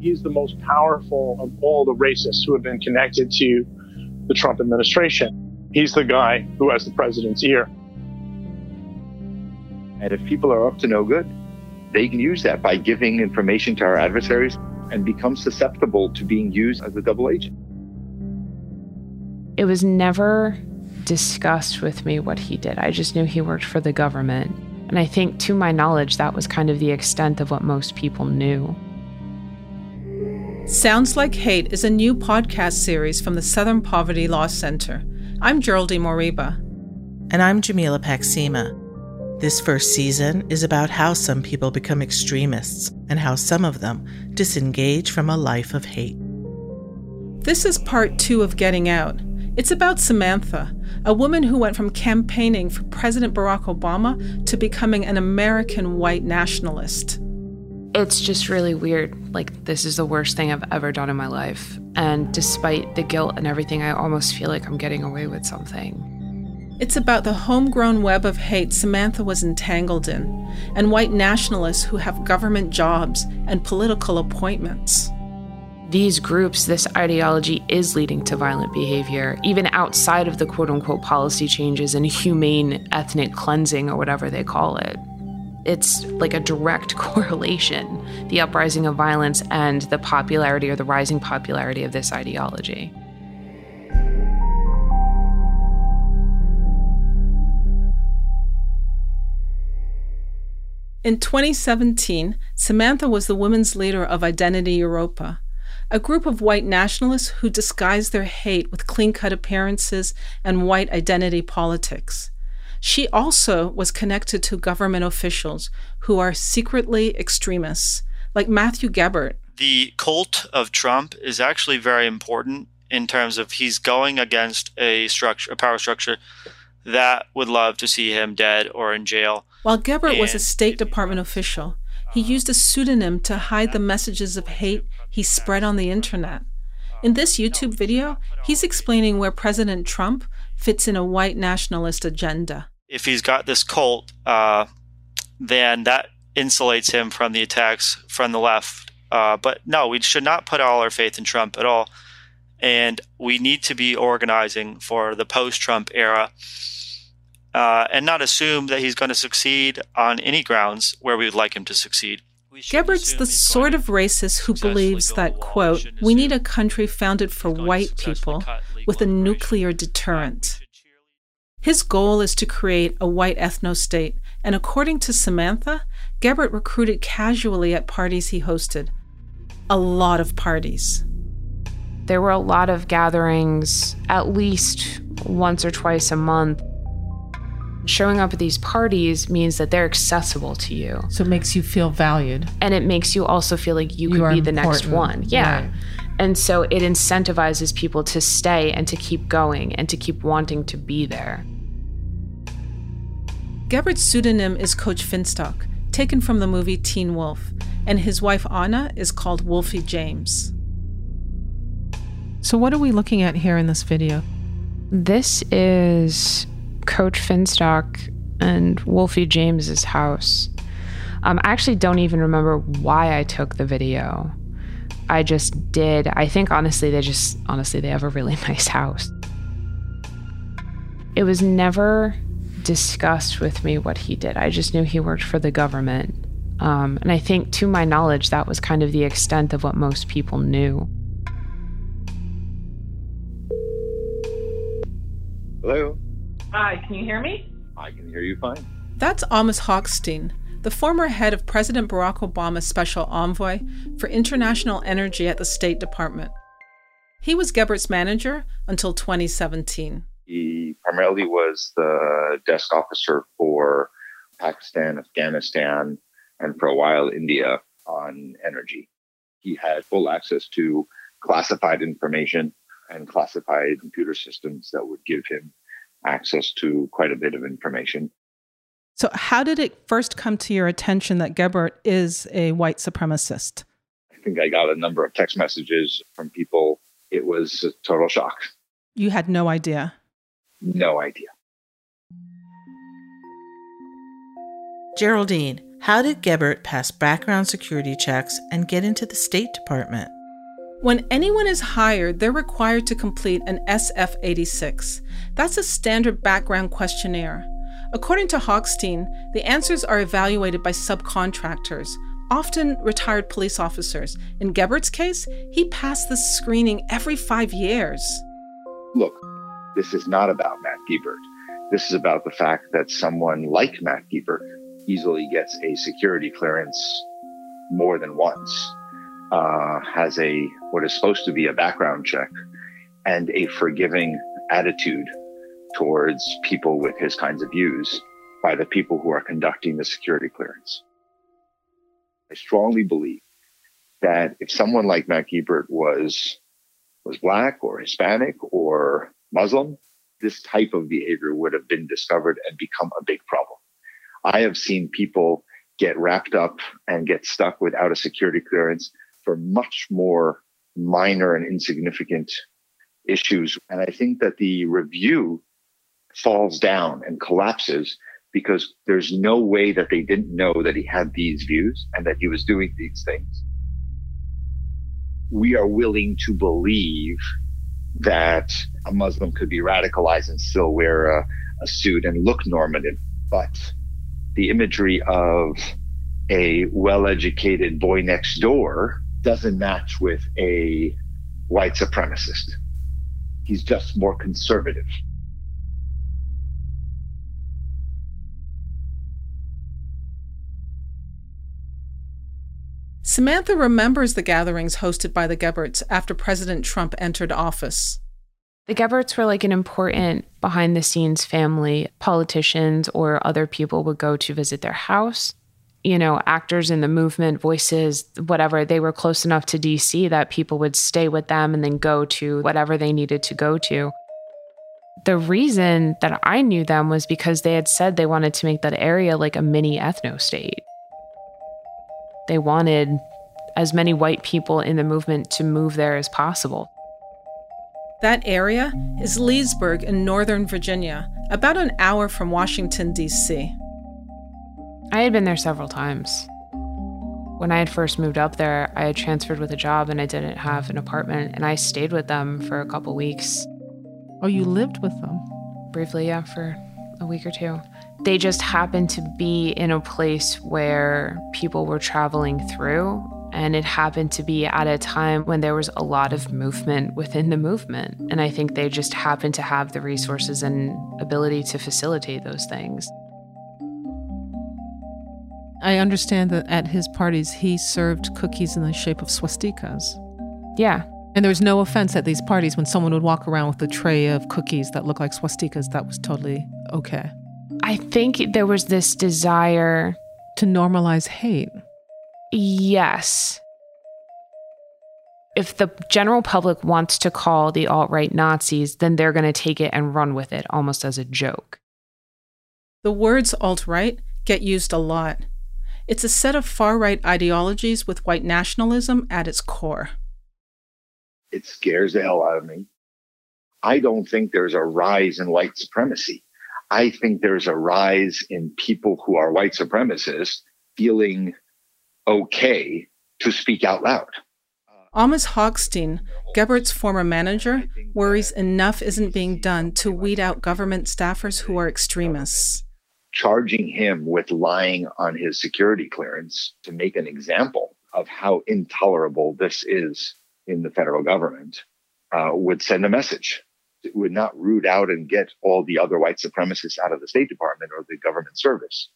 He's the most powerful of all the racists who have been connected to the Trump administration. He's the guy who has the president's ear. And if people are up to no good, they can use that by giving information to our adversaries and become susceptible to being used as a double agent. It was never discussed with me what he did. I just knew he worked for the government. And I think, to my knowledge, that was kind of the extent of what most people knew. Sounds Like Hate is a new podcast series from the Southern Poverty Law Center. I'm Geraldine Moriba. And I'm Jamila Paksima. This first season is about how some people become extremists and how some of them disengage from a life of hate. This is part two of Getting Out. It's about Samantha, a woman who went from campaigning for President Barack Obama to becoming an American white nationalist it's just really weird. Like, this is the worst thing I've ever done in my life. And despite the guilt and everything, I almost feel like I'm getting away with something. It's about the homegrown web of hate Samantha was entangled in, and white nationalists who have government jobs and political appointments. These groups, this ideology is leading to violent behavior, even outside of the quote unquote policy changes and humane ethnic cleansing or whatever they call it it's like a direct correlation the uprising of violence and the popularity or the rising popularity of this ideology. In 2017, Samantha was the women's leader of Identity Evropa, a group of white nationalists who disguised their hate with clean cut appearances and white identity politics. She also was connected to government officials who are secretly extremists, like Matthew Gebert. The cult of Trump is actually very important in terms of he's going against a structure, a power structure that would love to see him dead or in jail. While Gebert was a State Department official, he used a pseudonym to hide the messages of hate he spread on the internet. In this YouTube video, he's explaining where President Trump fits in a white nationalist agenda. If he's got this cult, uh, then that insulates him from the attacks from the left. Uh, but no, we should not put all our faith in Trump at all. And we need to be organizing for the post Trump era uh, and not assume that he's going to succeed on any grounds where we would like him to succeed. Gebert's the sort of racist who believes that, quote, we need a country founded for white people with a nuclear deterrent. His goal is to create a white ethno state, and according to Samantha, Gebert recruited casually at parties he hosted. A lot of parties. There were a lot of gatherings, at least once or twice a month. Showing up at these parties means that they're accessible to you. So it makes you feel valued. And it makes you also feel like you, you could be the next one. Yeah. Right. And so it incentivizes people to stay and to keep going and to keep wanting to be there. Gebert's pseudonym is Coach Finstock, taken from the movie Teen Wolf, and his wife Anna is called Wolfie James. So, what are we looking at here in this video? This is Coach Finstock and Wolfie James's house. Um, I actually don't even remember why I took the video. I just did. I think honestly, they just honestly they have a really nice house. It was never discussed with me what he did. I just knew he worked for the government. Um, and I think, to my knowledge, that was kind of the extent of what most people knew. Hello. Hi, can you hear me? I can hear you fine. That's Amos Hochstein, the former head of President Barack Obama's special envoy for international energy at the State Department. He was Gebert's manager until 2017. He primarily was the desk officer for Pakistan, Afghanistan, and for a while India on energy. He had full access to classified information and classified computer systems that would give him access to quite a bit of information. So, how did it first come to your attention that Gebert is a white supremacist? I think I got a number of text messages from people. It was a total shock. You had no idea. No idea. Geraldine, How did Gebert pass background security checks and get into the State Department? When anyone is hired, they're required to complete an SF 86. That's a standard background questionnaire. According to Hochstein, the answers are evaluated by subcontractors, often retired police officers. In Gebert's case, he passed the screening every five years. Look, this is not about Matt Gebert. This is about the fact that someone like Matt Gebert easily gets a security clearance more than once, uh, has a what is supposed to be a background check, and a forgiving attitude towards people with his kinds of views by the people who are conducting the security clearance. I strongly believe that if someone like Matt Gebert was was black or Hispanic or Muslim, this type of behavior would have been discovered and become a big problem. I have seen people get wrapped up and get stuck without a security clearance for much more minor and insignificant issues. And I think that the review falls down and collapses because there's no way that they didn't know that he had these views and that he was doing these things. We are willing to believe that a Muslim could be radicalized and still wear a, a suit and look normative, but the imagery of a well-educated boy next door doesn't match with a white supremacist. He's just more conservative. Samantha remembers the gatherings hosted by the Geberts after President Trump entered office. The Geberts were like an important behind the scenes family. Politicians or other people would go to visit their house. You know, actors in the movement, voices, whatever, they were close enough to DC that people would stay with them and then go to whatever they needed to go to. The reason that I knew them was because they had said they wanted to make that area like a mini ethno state. They wanted as many white people in the movement to move there as possible. That area is Leesburg in Northern Virginia, about an hour from Washington, D.C. I had been there several times. When I had first moved up there, I had transferred with a job and I didn't have an apartment, and I stayed with them for a couple weeks. Oh, you lived with them? Briefly, yeah, for a week or two. They just happened to be in a place where people were traveling through. And it happened to be at a time when there was a lot of movement within the movement. And I think they just happened to have the resources and ability to facilitate those things. I understand that at his parties, he served cookies in the shape of swastikas. Yeah. And there was no offense at these parties when someone would walk around with a tray of cookies that looked like swastikas. That was totally okay. I think there was this desire to normalize hate. Yes. If the general public wants to call the alt right Nazis, then they're going to take it and run with it almost as a joke. The words alt right get used a lot. It's a set of far right ideologies with white nationalism at its core. It scares the hell out of me. I don't think there's a rise in white supremacy. I think there's a rise in people who are white supremacists feeling okay to speak out loud. Amos Hochstein, Gebert's former manager, worries enough isn't being done to weed out government staffers who are extremists. Charging him with lying on his security clearance to make an example of how intolerable this is in the federal government uh, would send a message would not root out and get all the other white supremacists out of the State Department or the government service,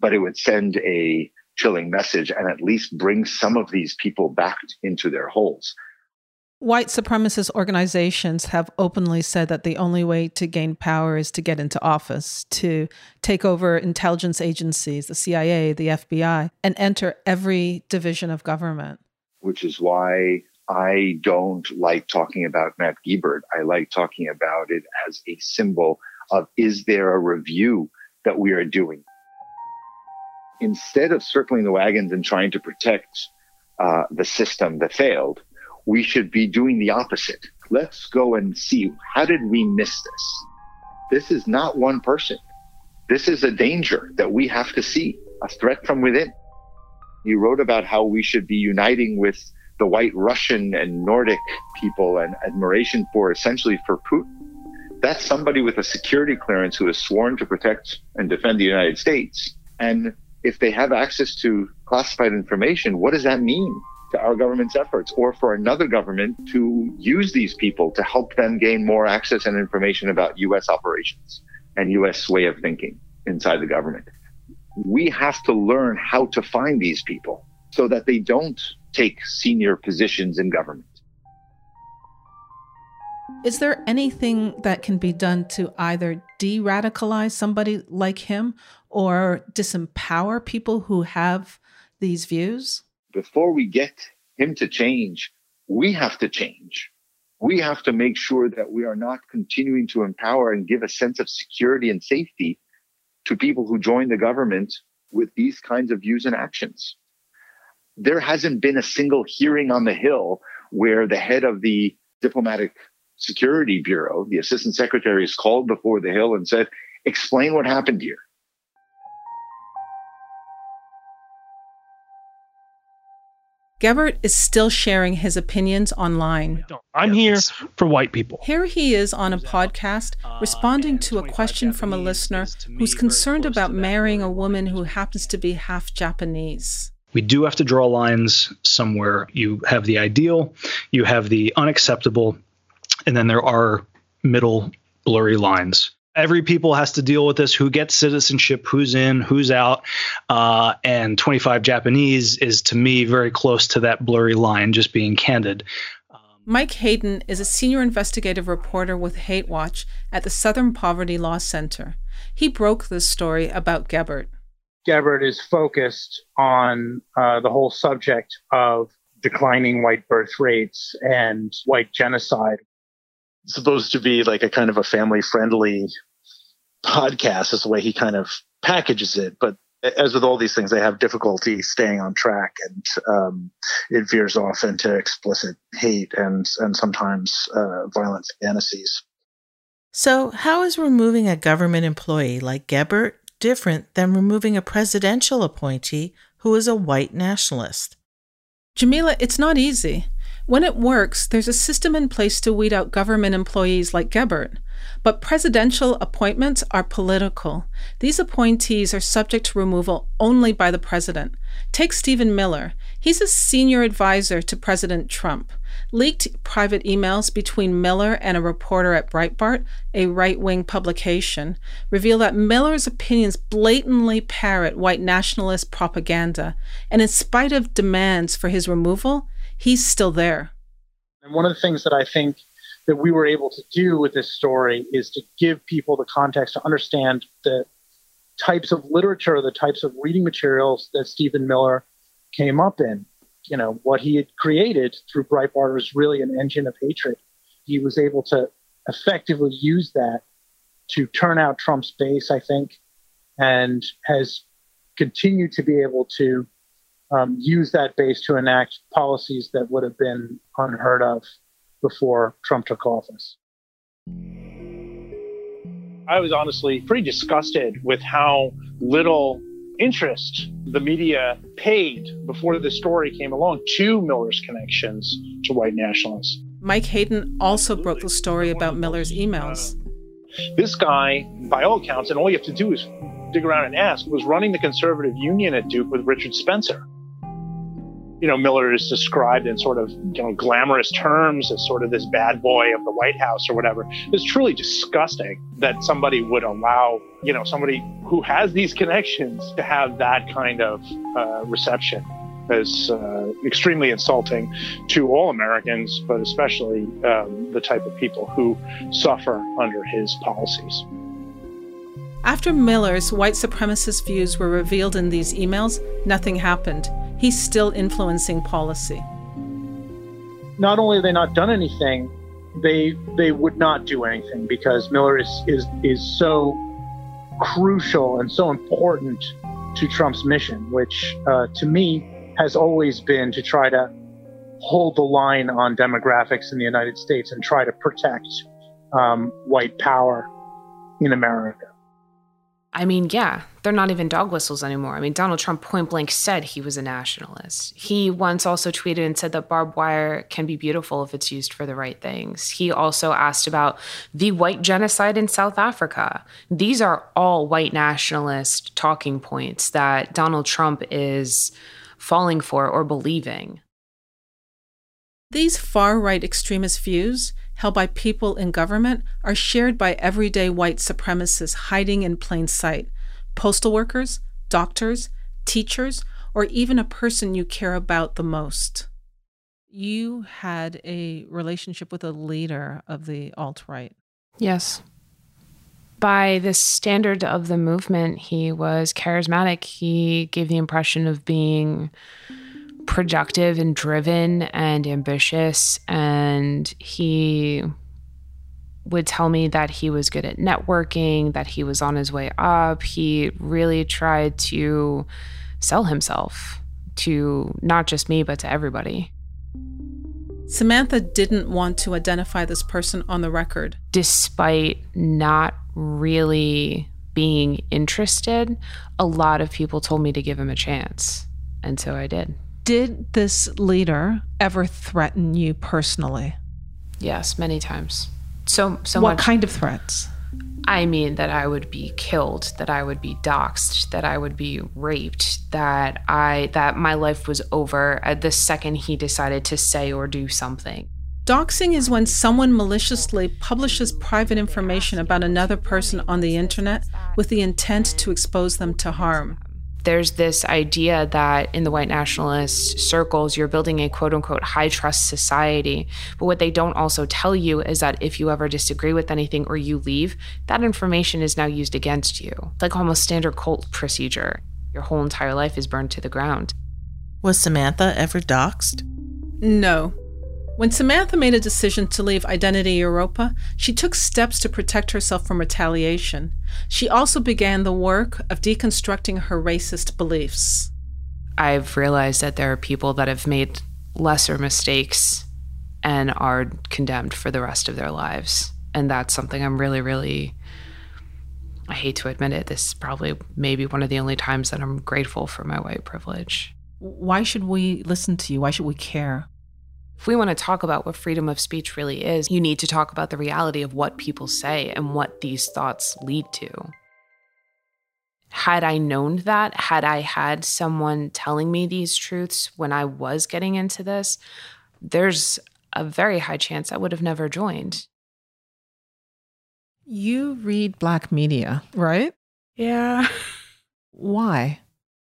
but it would send a chilling message and at least bring some of these people back into their holes. White supremacist organizations have openly said that the only way to gain power is to get into office, to take over intelligence agencies, the CIA, the FBI, and enter every division of government. Which is why I don't like talking about Matt Gebert. I like talking about it as a symbol of is there a review that we are doing? Instead of circling the wagons and trying to protect uh, the system that failed, we should be doing the opposite. Let's go and see how did we miss this? This is not one person. This is a danger that we have to see. a threat from within. You wrote about how we should be uniting with the white Russian and Nordic people and admiration for essentially for Putin. That's somebody with a security clearance who is sworn to protect and defend the United States. And if they have access to classified information, what does that mean to our government's efforts or for another government to use these people to help them gain more access and information about US operations and US way of thinking inside the government? We have to learn how to find these people so that they don't take senior positions in government. Is there anything that can be done to either de radicalize somebody like him or disempower people who have these views? Before we get him to change, we have to change. We have to make sure that we are not continuing to empower and give a sense of security and safety to people who join the government with these kinds of views and actions. There hasn't been a single hearing on the Hill where the head of the diplomatic security bureau, the assistant secretary, is called before the Hill and said, explain what happened here. Gebert is still sharing his opinions online. I'm here for white people. Here he is on a podcast responding to a question from a listener who's concerned about marrying a woman who happens to be half Japanese. We do have to draw lines somewhere. You have the ideal, you have the unacceptable, and then there are middle blurry lines. Every people has to deal with this who gets citizenship who's in who's out uh, and 25 japanese is to me very close to that blurry line just being candid. Mike hayden is a senior investigative reporter with hate watch at the southern poverty law center. He broke this story about gebert gebert is focused on uh, the whole subject of declining white birth rates and white genocide. Supposed to be like a kind of a family friendly podcast is the way he kind of packages it. But as with all these things they have difficulty staying on track and um, it veers off into explicit hate and and sometimes uh, violent fantasies. So how is removing a government employee like gebert different than removing a presidential appointee who is a white nationalist jamila it's not easy when it works, there's a system in place to weed out government employees like Gebert. But presidential appointments are political. These appointees are subject to removal only by the president. Take Stephen Miller. He's a senior advisor to President Trump. Leaked private emails between Miller and a reporter at Breitbart, a right wing publication, reveal that Miller's opinions blatantly parrot white nationalist propaganda. And in spite of demands for his removal, he's still there. And one of the things that I think that we were able to do with this story is to give people the context to understand the types of literature, the types of reading materials that Stephen Miller came up in. You know, what he had created through Breitbart was really an engine of hatred. He was able to effectively use that to turn out Trump's base, I think, and has continued to be able to um, use that base to enact policies that would have been unheard of before Trump took office. I was honestly pretty disgusted with how little interest the media paid before the story came along to Miller's connections to white nationalists. Mike Hayden also broke the story about Miller's uh, emails. This guy, by all accounts, and all you have to do is dig around and ask, was running the conservative union at Duke with Richard Spencer you know, Miller is described in sort of, you know, glamorous terms as sort of this bad boy of the White House or whatever. It's truly disgusting that somebody would allow, you know, somebody who has these connections to have that kind of uh, reception is uh, extremely insulting to all Americans, but especially um, the type of people who suffer under his policies. After Miller's white supremacist views were revealed in these emails, nothing happened he's still influencing policy. Not only have they not done anything, they they would not do anything because Miller is is is so crucial and so important to Trump's mission, which uh, to me has always been to try to hold the line on demographics in the United States and try to protect um, white power in America. I mean, yeah, they're not even dog whistles anymore. I mean, Donald Trump point blank said he was a nationalist. He once also tweeted and said that barbed wire can be beautiful if it's used for the right things. He also asked about the white genocide in South Africa. These are all white nationalist talking points that Donald Trump is falling for or believing. These far right extremist views held by people in government are shared by everyday white supremacists hiding in plain sight postal workers, doctors, teachers, or even a person you care about the most. You had a relationship with a leader of the alt right. Yes. By the standard of the movement, he was charismatic. He gave the impression of being productive and driven and ambitious. And he would tell me that he was good at networking, that he was on his way up. He really tried to sell himself to not just me, but to everybody. Samantha didn't want to identify this person on the record. Despite not really being interested, a lot of people told me to give him a chance. And so I did. Did this leader ever threaten you personally? Yes, many times. So, so what much. kind of threats? I mean, that I would be killed, that I would be doxxed, that I would be raped, that I that my life was over at the second he decided to say or do something. Doxing is when someone maliciously publishes private information about another person on the internet with the intent to expose them to harm there's this idea that in the white nationalist circles, you're building a quote unquote high trust society. But what they don't also tell you is that if you ever disagree with anything or you leave, that information is now used against you. It's like almost standard cult procedure. Your whole entire life is burned to the ground. Was Samantha ever doxxed? No. When Samantha made a decision to leave Identity Evropa, she took steps to protect herself from retaliation. She also began the work of deconstructing her racist beliefs. I've realized that there are people that have made lesser mistakes and are condemned for the rest of their lives. And that's something I'm really, really, I hate to admit it. This is probably maybe one of the only times that I'm grateful for my white privilege. Why should we listen to you? Why should we care? If we want to talk about what freedom of speech really is, you need to talk about the reality of what people say and what these thoughts lead to. Had I known that, had I had someone telling me these truths when I was getting into this, there's a very high chance I would have never joined. You read black media, right? Yeah. Why?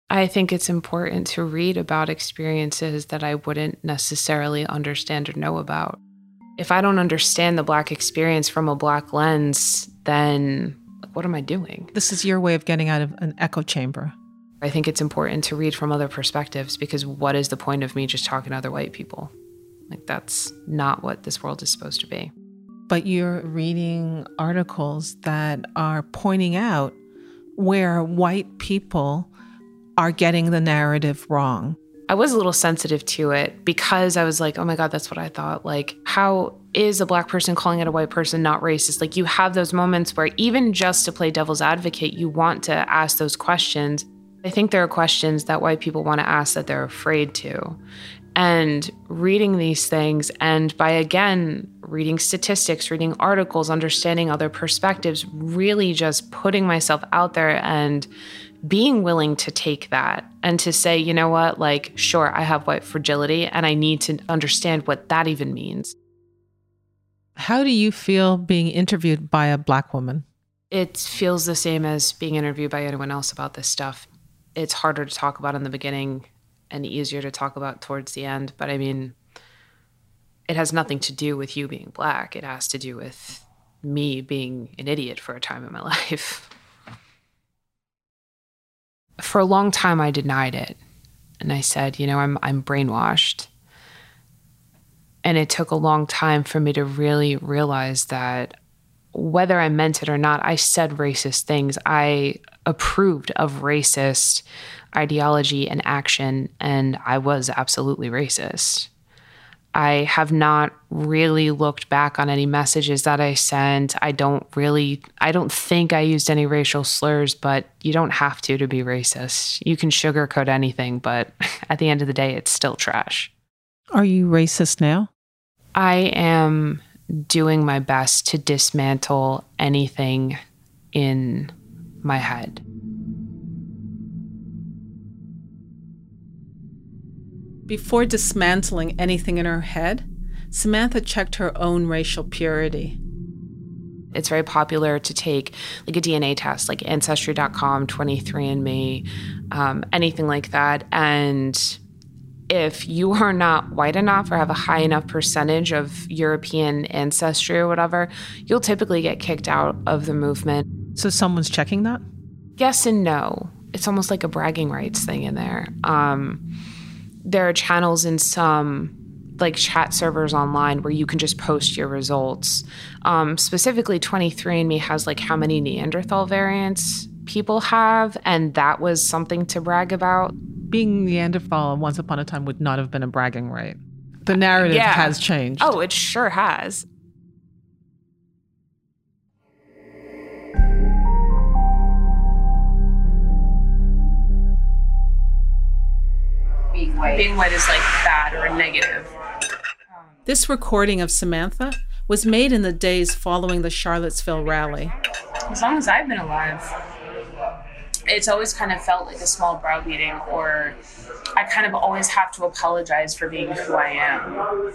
I think it's important to read about experiences that I wouldn't necessarily understand or know about. If I don't understand the Black experience from a Black lens, then what am I doing? This is your way of getting out of an echo chamber. I think it's important to read from other perspectives because what is the point of me just talking to other white people? Like, that's not what this world is supposed to be. But you're reading articles that are pointing out where white people are getting the narrative wrong. I was a little sensitive to it because I was like, oh my God, that's what I thought. Like, how is a black person calling out a white person not racist? Like, you have those moments where even just to play devil's advocate, you want to ask those questions. I think there are questions that white people want to ask that they're afraid to. And reading these things, and by again, reading statistics, reading articles, understanding other perspectives, really just putting myself out there and being willing to take that and to say, you know what, like, sure, I have white fragility and I need to understand what that even means. How do you feel being interviewed by a black woman? It feels the same as being interviewed by anyone else about this stuff. It's harder to talk about in the beginning and easier to talk about towards the end. But I mean, it has nothing to do with you being black, it has to do with me being an idiot for a time in my life for a long time I denied it. And I said, you know, I'm I'm brainwashed. And it took a long time for me to really realize that whether I meant it or not, I said racist things. I approved of racist ideology and action, and I was absolutely racist. I have not really looked back on any messages that I sent. I don't really, I don't think I used any racial slurs, but you don't have to to be racist. You can sugarcoat anything, but at the end of the day, it's still trash. Are you racist now? I am doing my best to dismantle anything in my head. Before dismantling anything in her head, Samantha checked her own racial purity. It's very popular to take like a DNA test, like Ancestry.com, 23andMe, um, anything like that. And if you are not white enough or have a high enough percentage of European ancestry or whatever, you'll typically get kicked out of the movement. So someone's checking that? Yes and no. It's almost like a bragging rights thing in there. Um, there are channels in some like chat servers online where you can just post your results. Um, specifically, 23andMe has like how many Neanderthal variants people have, and that was something to brag about. Being Neanderthal once upon a time would not have been a bragging right. The narrative yeah. has changed. Oh, it sure has. Being white. Being white is like bad or a negative. This recording of Samantha was made in the days following the Charlottesville rally. As long as I've been alive, it's always kind of felt like a small browbeating, or I kind of always have to apologize for being who I am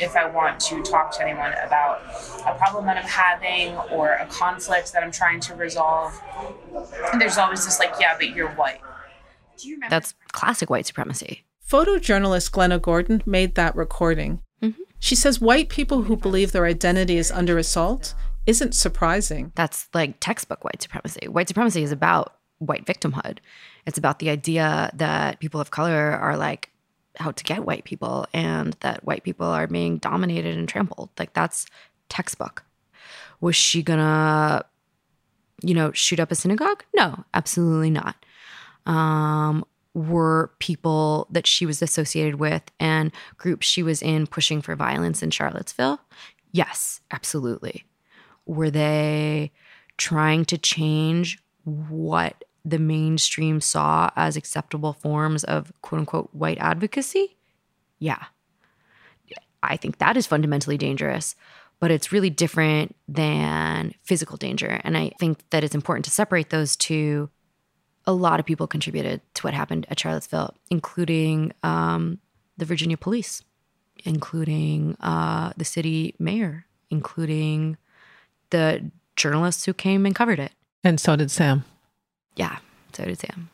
if I want to talk to anyone about a problem that I'm having or a conflict that I'm trying to resolve. And there's always this, like, yeah, but you're white. That's classic white supremacy. Photojournalist Glenna Gordon made that recording. Mm-hmm. She says white people who believe their identity is under assault isn't surprising. That's like textbook white supremacy. White supremacy is about white victimhood. It's about the idea that people of color are like out to get white people and that white people are being dominated and trampled. Like that's textbook. Was she gonna, you know, shoot up a synagogue? No, absolutely not um, were people that she was associated with and groups she was in pushing for violence in Charlottesville? Yes, absolutely. Were they trying to change what the mainstream saw as acceptable forms of quote unquote white advocacy? Yeah. I think that is fundamentally dangerous, but it's really different than physical danger. And I think that it's important to separate those two a lot of people contributed to what happened at Charlottesville, including um, the Virginia police, including uh, the city mayor, including the journalists who came and covered it. And so did Sam. Yeah, so did Sam.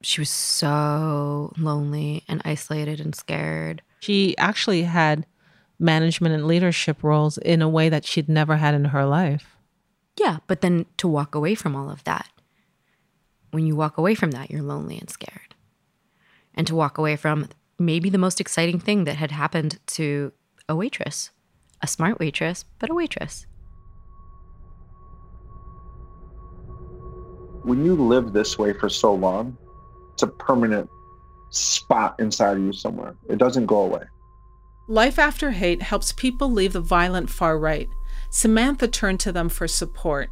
She was so lonely and isolated and scared. She actually had management and leadership roles in a way that she'd never had in her life. Yeah, but then to walk away from all of that when you walk away from that, you're lonely and scared. And to walk away from maybe the most exciting thing that had happened to a waitress, a smart waitress, but a waitress. When you live this way for so long, it's a permanent spot inside of you somewhere. It doesn't go away. Life After Hate helps people leave the violent far right. Samantha turned to them for support.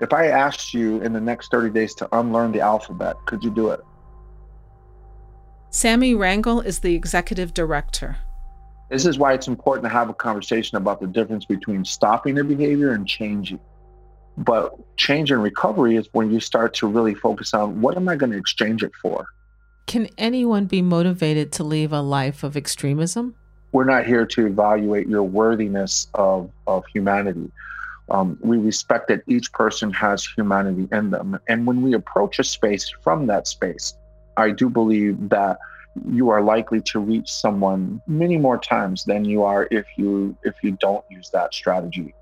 If I asked you in the next 30 days to unlearn the alphabet, could you do it? Sammy Rangel is the executive director. This is why it's important to have a conversation about the difference between stopping the behavior and changing. But change and recovery is when you start to really focus on what am I going to exchange it for? Can anyone be motivated to leave a life of extremism? We're not here to evaluate your worthiness of, of humanity. Um, we respect that each person has humanity in them. And when we approach a space from that space, I do believe that you are likely to reach someone many more times than you are if you if you don't use that strategy.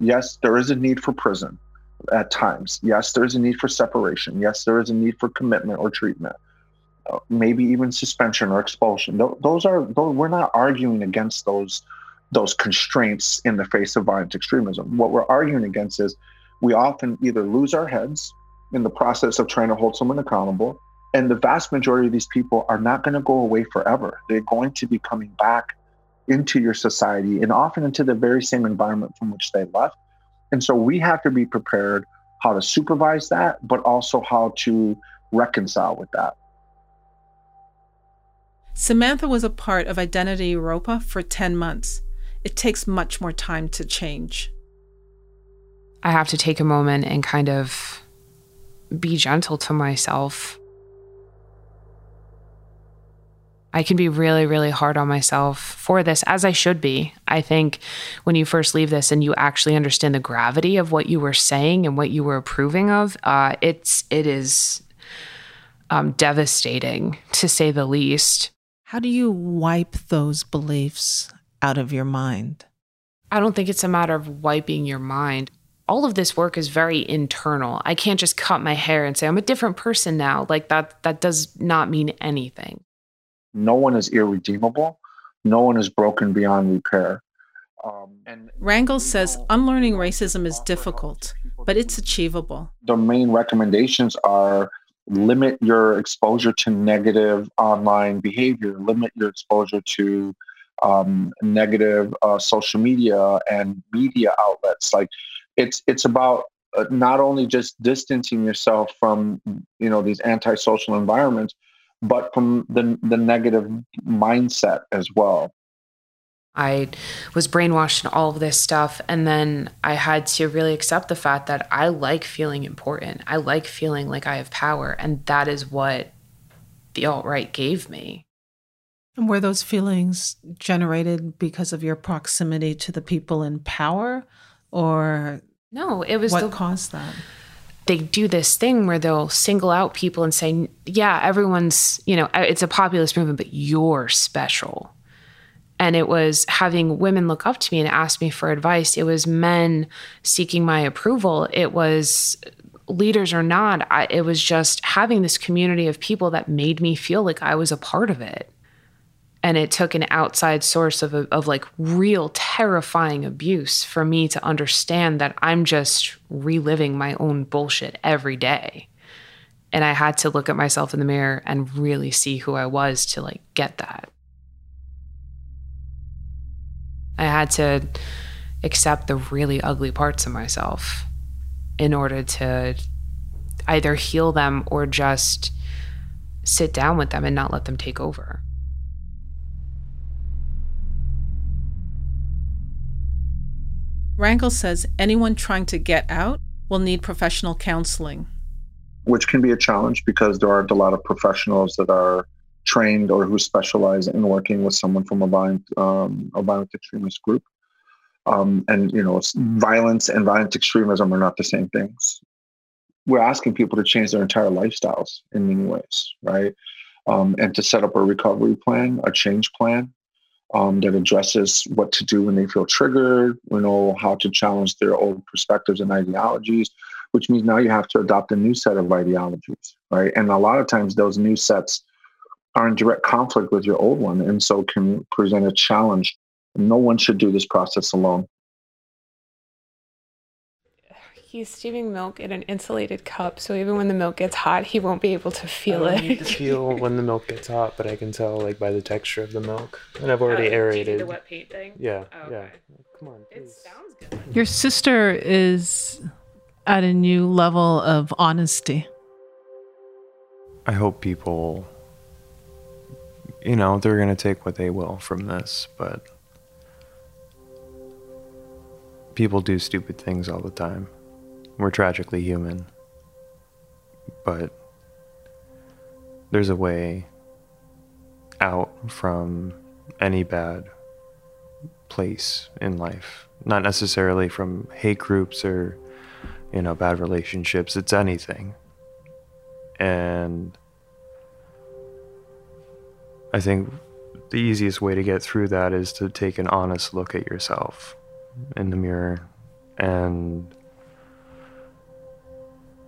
Yes, there is a need for prison at times. Yes, there is a need for separation. Yes, there is a need for commitment or treatment. Uh, maybe even suspension or expulsion. Th- those are those, we're not arguing against those those constraints in the face of violent extremism. What we're arguing against is we often either lose our heads in the process of trying to hold someone accountable, And the vast majority of these people are not going to go away forever. They're going to be coming back into your society and often into the very same environment from which they left. And so we have to be prepared how to supervise that, but also how to reconcile with that. Samantha was a part of Identity Evropa for 10 months. It takes much more time to change. I have to take a moment and kind of be gentle to myself. I can be really, really hard on myself for this, as I should be. I think when you first leave this and you actually understand the gravity of what you were saying and what you were approving of, uh, it's it is um, devastating to say the least. How do you wipe those beliefs out of your mind? I don't think it's a matter of wiping your mind. All of this work is very internal. I can't just cut my hair and say I'm a different person now. Like that that does not mean anything. No one is irredeemable. No one is broken beyond repair. Um, and Rangel says unlearning racism is difficult, but it's achievable. The main recommendations are limit your exposure to negative online behavior, limit your exposure to um, negative uh, social media and media outlets. Like it's it's about uh, not only just distancing yourself from you know these antisocial environments, but from the the negative mindset as well. I was brainwashed in all of this stuff. And then I had to really accept the fact that I like feeling important. I like feeling like I have power. And that is what the alt right gave me. And were those feelings generated because of your proximity to the people in power? Or no, it was what the, caused that? They do this thing where they'll single out people and say, yeah, everyone's, you know, it's a populist movement, but you're special and it was having women look up to me and ask me for advice. It was men seeking my approval. It was leaders or not. I, it was just having this community of people that made me feel like I was a part of it. And it took an outside source of, of like real terrifying abuse for me to understand that I'm just reliving my own bullshit every day. And I had to look at myself in the mirror and really see who I was to like get that. I had to accept the really ugly parts of myself in order to either heal them or just sit down with them and not let them take over. Rangel says anyone trying to get out will need professional counseling. Which can be a challenge because there aren't a lot of professionals that are trained or who specialize in working with someone from a violent, um, a violent extremist group. Um, and you know, violence and violent extremism are not the same things. We're asking people to change their entire lifestyles in many ways, right? Um, and to set up a recovery plan, a change plan um, that addresses what to do when they feel triggered, you know, how to challenge their old perspectives and ideologies, which means now you have to adopt a new set of ideologies, right? And a lot of times those new sets are in direct conflict with your old one and so can present a challenge. No one should do this process alone. He's steaming milk in an insulated cup, so even when the milk gets hot, he won't be able to feel I it. Need to feel when the milk gets hot, but I can tell like by the texture of the milk, and I've oh, already Oh, aerated. The wet paint thing. Yeah, Oh, yeah. okay. Come on, It sounds good. Your sister is at a new level of honesty. I hope people, you know, they're gonna take what they will from this, but people do stupid things all the time. We're tragically human, but there's a way out from any bad place in life. Not necessarily from hate groups or, you know, bad relationships. It's anything. And I think the easiest way to get through that is to take an honest look at yourself in the mirror and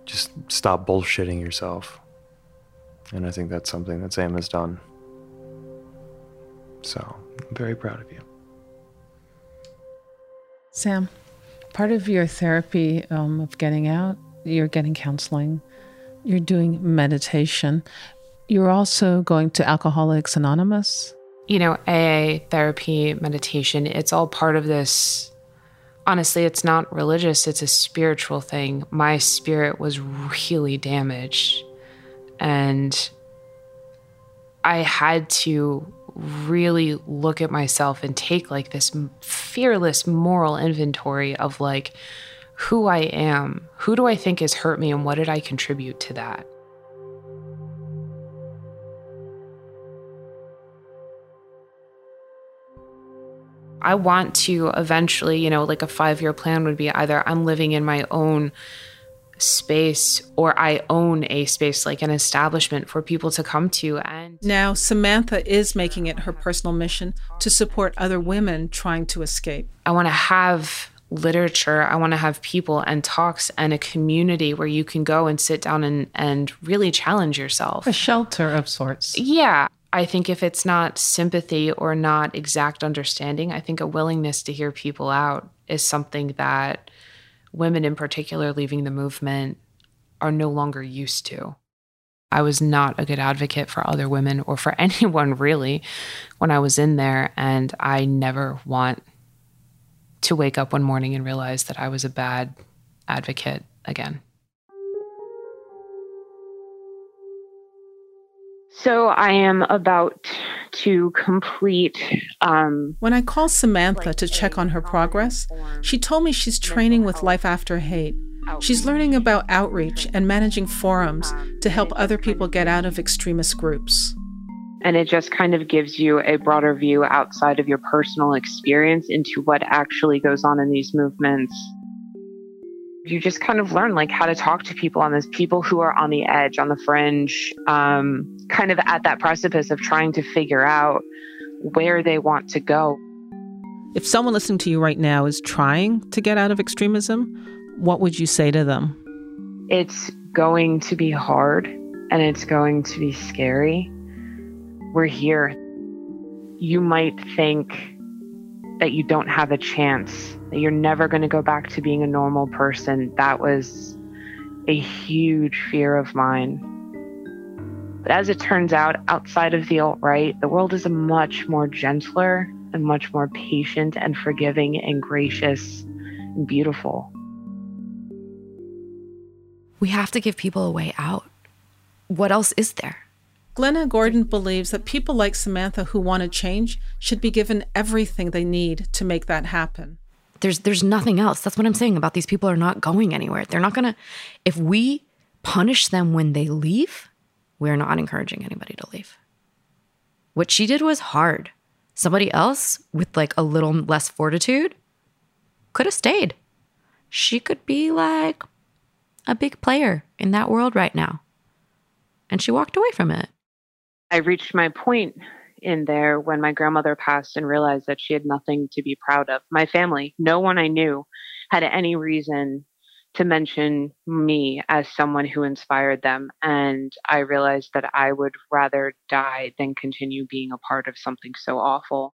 just stop bullshitting yourself. And I think that's something that Sam has done. So I'm very proud of you. Sam, part of your therapy um, of getting out, you're getting counseling. You're doing meditation. You're also going to Alcoholics Anonymous? You know, AA, therapy, meditation, it's all part of this. Honestly, it's not religious, it's a spiritual thing. My spirit was really damaged. And I had to really look at myself and take like this fearless moral inventory of like who I am, who do I think has hurt me, and what did I contribute to that? I want to eventually, you know, like a five year plan would be either I'm living in my own space or I own a space like an establishment for people to come to and Now Samantha is making it her personal mission to support other women trying to escape. I want to have literature. I want to have people and talks and a community where you can go and sit down and and really challenge yourself. A shelter of sorts. Yeah. I think if it's not sympathy or not exact understanding, I think a willingness to hear people out is something that women in particular leaving the movement are no longer used to. I was not a good advocate for other women or for anyone really when I was in there. And I never want to wake up one morning and realize that I was a bad advocate again. So I am about to complete. Um, when I called Samantha to check on her progress, she told me she's training with Life After Hate. She's learning about outreach and managing forums to help other people get out of extremist groups. And it just kind of gives you a broader view outside of your personal experience into what actually goes on in these movements you just kind of learn like how to talk to people on this people who are on the edge on the fringe um, kind of at that precipice of trying to figure out where they want to go. If someone listening to you right now is trying to get out of extremism what would you say to them? It's going to be hard and it's going to be scary. We're here. You might think that you don't have a chance you're never going to go back to being a normal person. That was a huge fear of mine. But as it turns out, outside of the alt right, the world is a much more gentler and much more patient and forgiving and gracious and beautiful. We have to give people a way out. What else is there? Glenna Gordon believes that people like Samantha who want to change should be given everything they need to make that happen. There's there's nothing else. That's what I'm saying about these people are not going anywhere. They're not to if we punish them when they leave, we're not encouraging anybody to leave. What she did was hard. Somebody else with like a little less fortitude could have stayed. She could be like a big player in that world right now. And she walked away from it. I reached my point in there when my grandmother passed and realized that she had nothing to be proud of. My family, no one I knew, had any reason to mention me as someone who inspired them. And I realized that I would rather die than continue being a part of something so awful.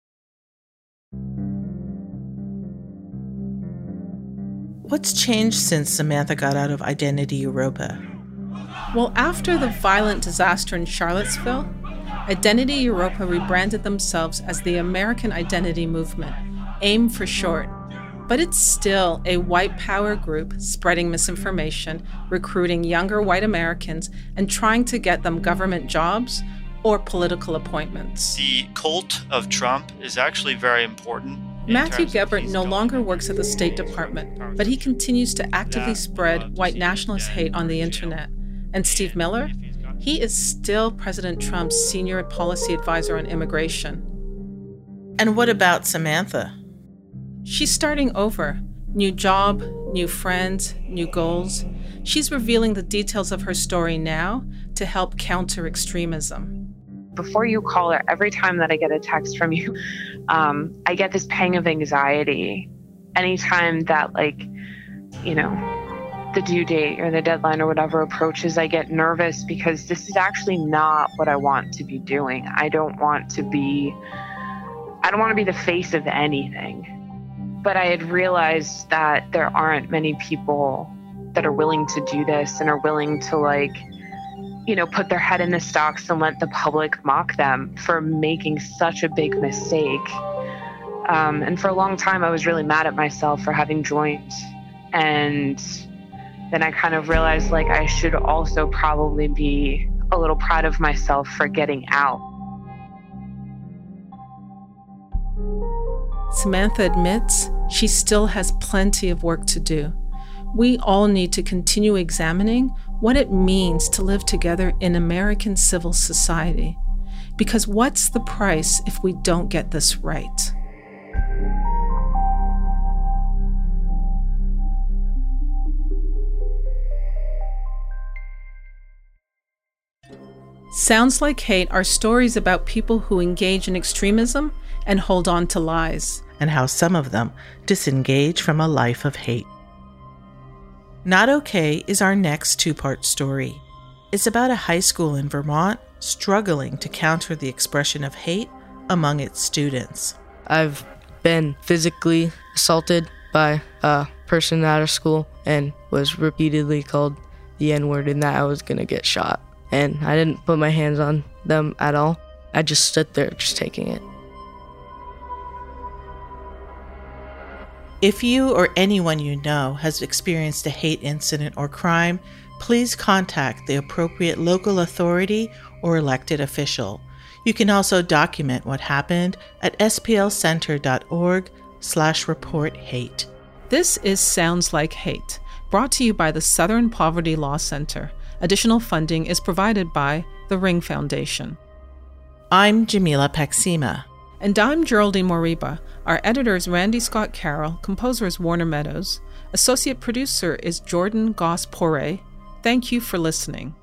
What's changed since Samantha got out of Identity Evropa? Well, after the violent disaster in Charlottesville, Identity Evropa rebranded themselves as the American Identity Movement, AIM for short. But it's still a white power group spreading misinformation, recruiting younger white Americans, and trying to get them government jobs or political appointments. The cult of Trump is actually very important. Matthew Gebert no longer works at the State Department, but he continues to actively spread white nationalist hate on the internet. And Steve Miller? He is still President Trump's senior policy advisor on immigration. And what about Samantha? She's starting over. New job, new friends, new goals. She's revealing the details of her story now to help counter extremism. Before you call her, every time that I get a text from you, um, I get this pang of anxiety. Anytime that, like, you know, the due date or the deadline or whatever approaches, I get nervous because this is actually not what I want to be doing. I don't want to be, I don't want to be the face of anything. But I had realized that there aren't many people that are willing to do this and are willing to like you know, put their head in the stocks and let the public mock them for making such a big mistake. Um, and for a long time, I was really mad at myself for having joined. And then I kind of realized like I should also probably be a little proud of myself for getting out. Samantha admits she still has plenty of work to do. We all need to continue examining what it means to live together in American civil society. Because what's the price if we don't get this right? Sounds Like Hate are stories about people who engage in extremism and hold on to lies. And how some of them disengage from a life of hate. Not Okay is our next two part story. It's about a high school in Vermont struggling to counter the expression of hate among its students. I've been physically assaulted by a person at our school and was repeatedly called the N word and that I was going to get shot and I didn't put my hands on them at all. I just stood there, just taking it. If you or anyone you know has experienced a hate incident or crime, please contact the appropriate local authority or elected official. You can also document what happened at splcenter.org slash report hate. This is Sounds Like Hate, brought to you by the Southern Poverty Law Center. Additional funding is provided by the Ring Foundation. I'm Jamila Paksima. And I'm Geraldine Moriba. Our editor is Randy Scott Carroll, composer is Warner Meadows, associate producer is Jordan Gass-Poore'. Thank you for listening.